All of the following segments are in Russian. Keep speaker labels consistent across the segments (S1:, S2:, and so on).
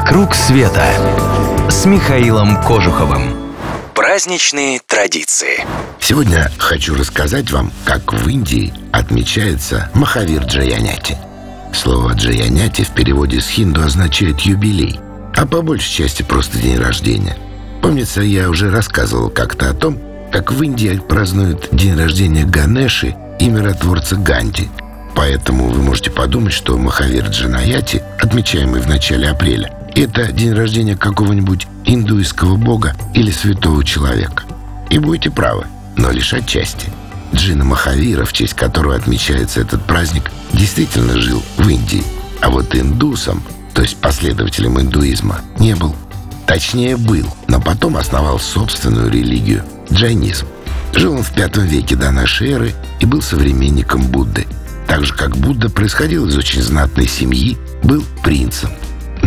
S1: «Вокруг света» с Михаилом Кожуховым. Праздничные традиции.
S2: Сегодня хочу рассказать вам, как в Индии отмечается Махавир Джаяняти. Слово Джаяняти в переводе с хинду означает «юбилей», а по большей части просто день рождения. Помнится, я уже рассказывал как-то о том, как в Индии празднуют день рождения Ганеши и миротворца Ганди – Поэтому вы можете подумать, что Махавир Джанаяти, отмечаемый в начале апреля, это день рождения какого-нибудь индуистского бога или святого человека. И будете правы, но лишь отчасти. Джина Махавира, в честь которого отмечается этот праздник, действительно жил в Индии. А вот индусом, то есть последователем индуизма, не был. Точнее, был, но потом основал собственную религию – джайнизм. Жил он в пятом веке до нашей эры и был современником Будды – так же, как Будда происходил из очень знатной семьи, был принцем.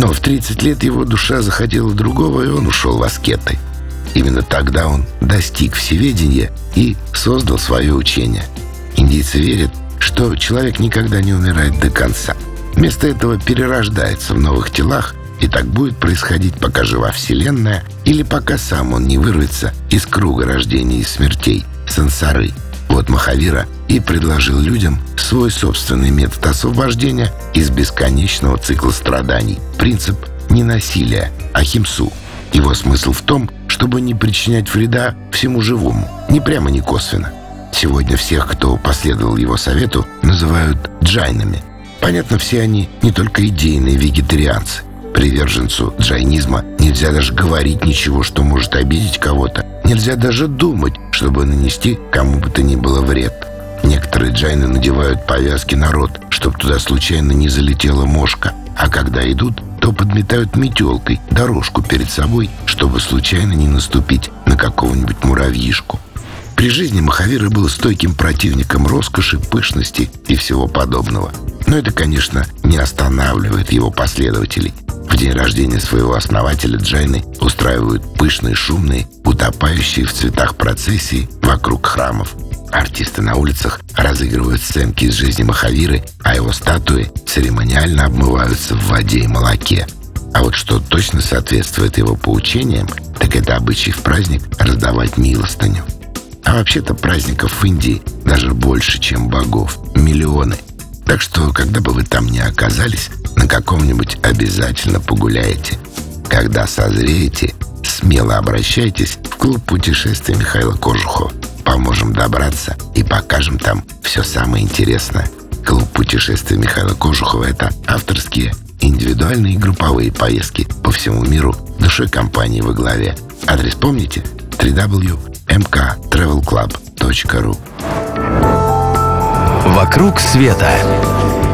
S2: Но в 30 лет его душа захотела другого, и он ушел в аскеты. Именно тогда он достиг всеведения и создал свое учение. Индийцы верят, что человек никогда не умирает до конца. Вместо этого перерождается в новых телах, и так будет происходить, пока жива Вселенная, или пока сам он не вырвется из круга рождения и смертей, сансары – вот Махавира и предложил людям свой собственный метод освобождения из бесконечного цикла страданий. Принцип ненасилия, ахимсу. Его смысл в том, чтобы не причинять вреда всему живому, ни прямо, ни косвенно. Сегодня всех, кто последовал его совету, называют джайнами. Понятно, все они не только идейные вегетарианцы. Приверженцу джайнизма нельзя даже говорить ничего, что может обидеть кого-то, Нельзя даже думать, чтобы нанести кому бы то ни было вред. Некоторые джайны надевают повязки на рот, чтобы туда случайно не залетела мошка. А когда идут, то подметают метелкой дорожку перед собой, чтобы случайно не наступить на какого-нибудь муравьишку. При жизни Махавира был стойким противником роскоши, пышности и всего подобного. Но это, конечно, не останавливает его последователей. В день рождения своего основателя Джайны устраивают пышные, шумные, утопающие в цветах процессии вокруг храмов. Артисты на улицах разыгрывают сценки из жизни Махавиры, а его статуи церемониально обмываются в воде и молоке. А вот что точно соответствует его поучениям, так это обычай в праздник раздавать милостыню. А вообще-то праздников в Индии даже больше, чем богов. Миллионы. Так что, когда бы вы там ни оказались, на каком-нибудь обязательно погуляете. Когда созреете, смело обращайтесь в клуб путешествий Михаила Кожухова. Поможем добраться и покажем там все самое интересное. Клуб путешествий Михаила Кожухова – это авторские, индивидуальные и групповые поездки по всему миру душой компании во главе. Адрес помните? www.mktravelclub.ru
S1: «Вокруг света»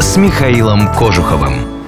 S1: с Михаилом Кожуховым.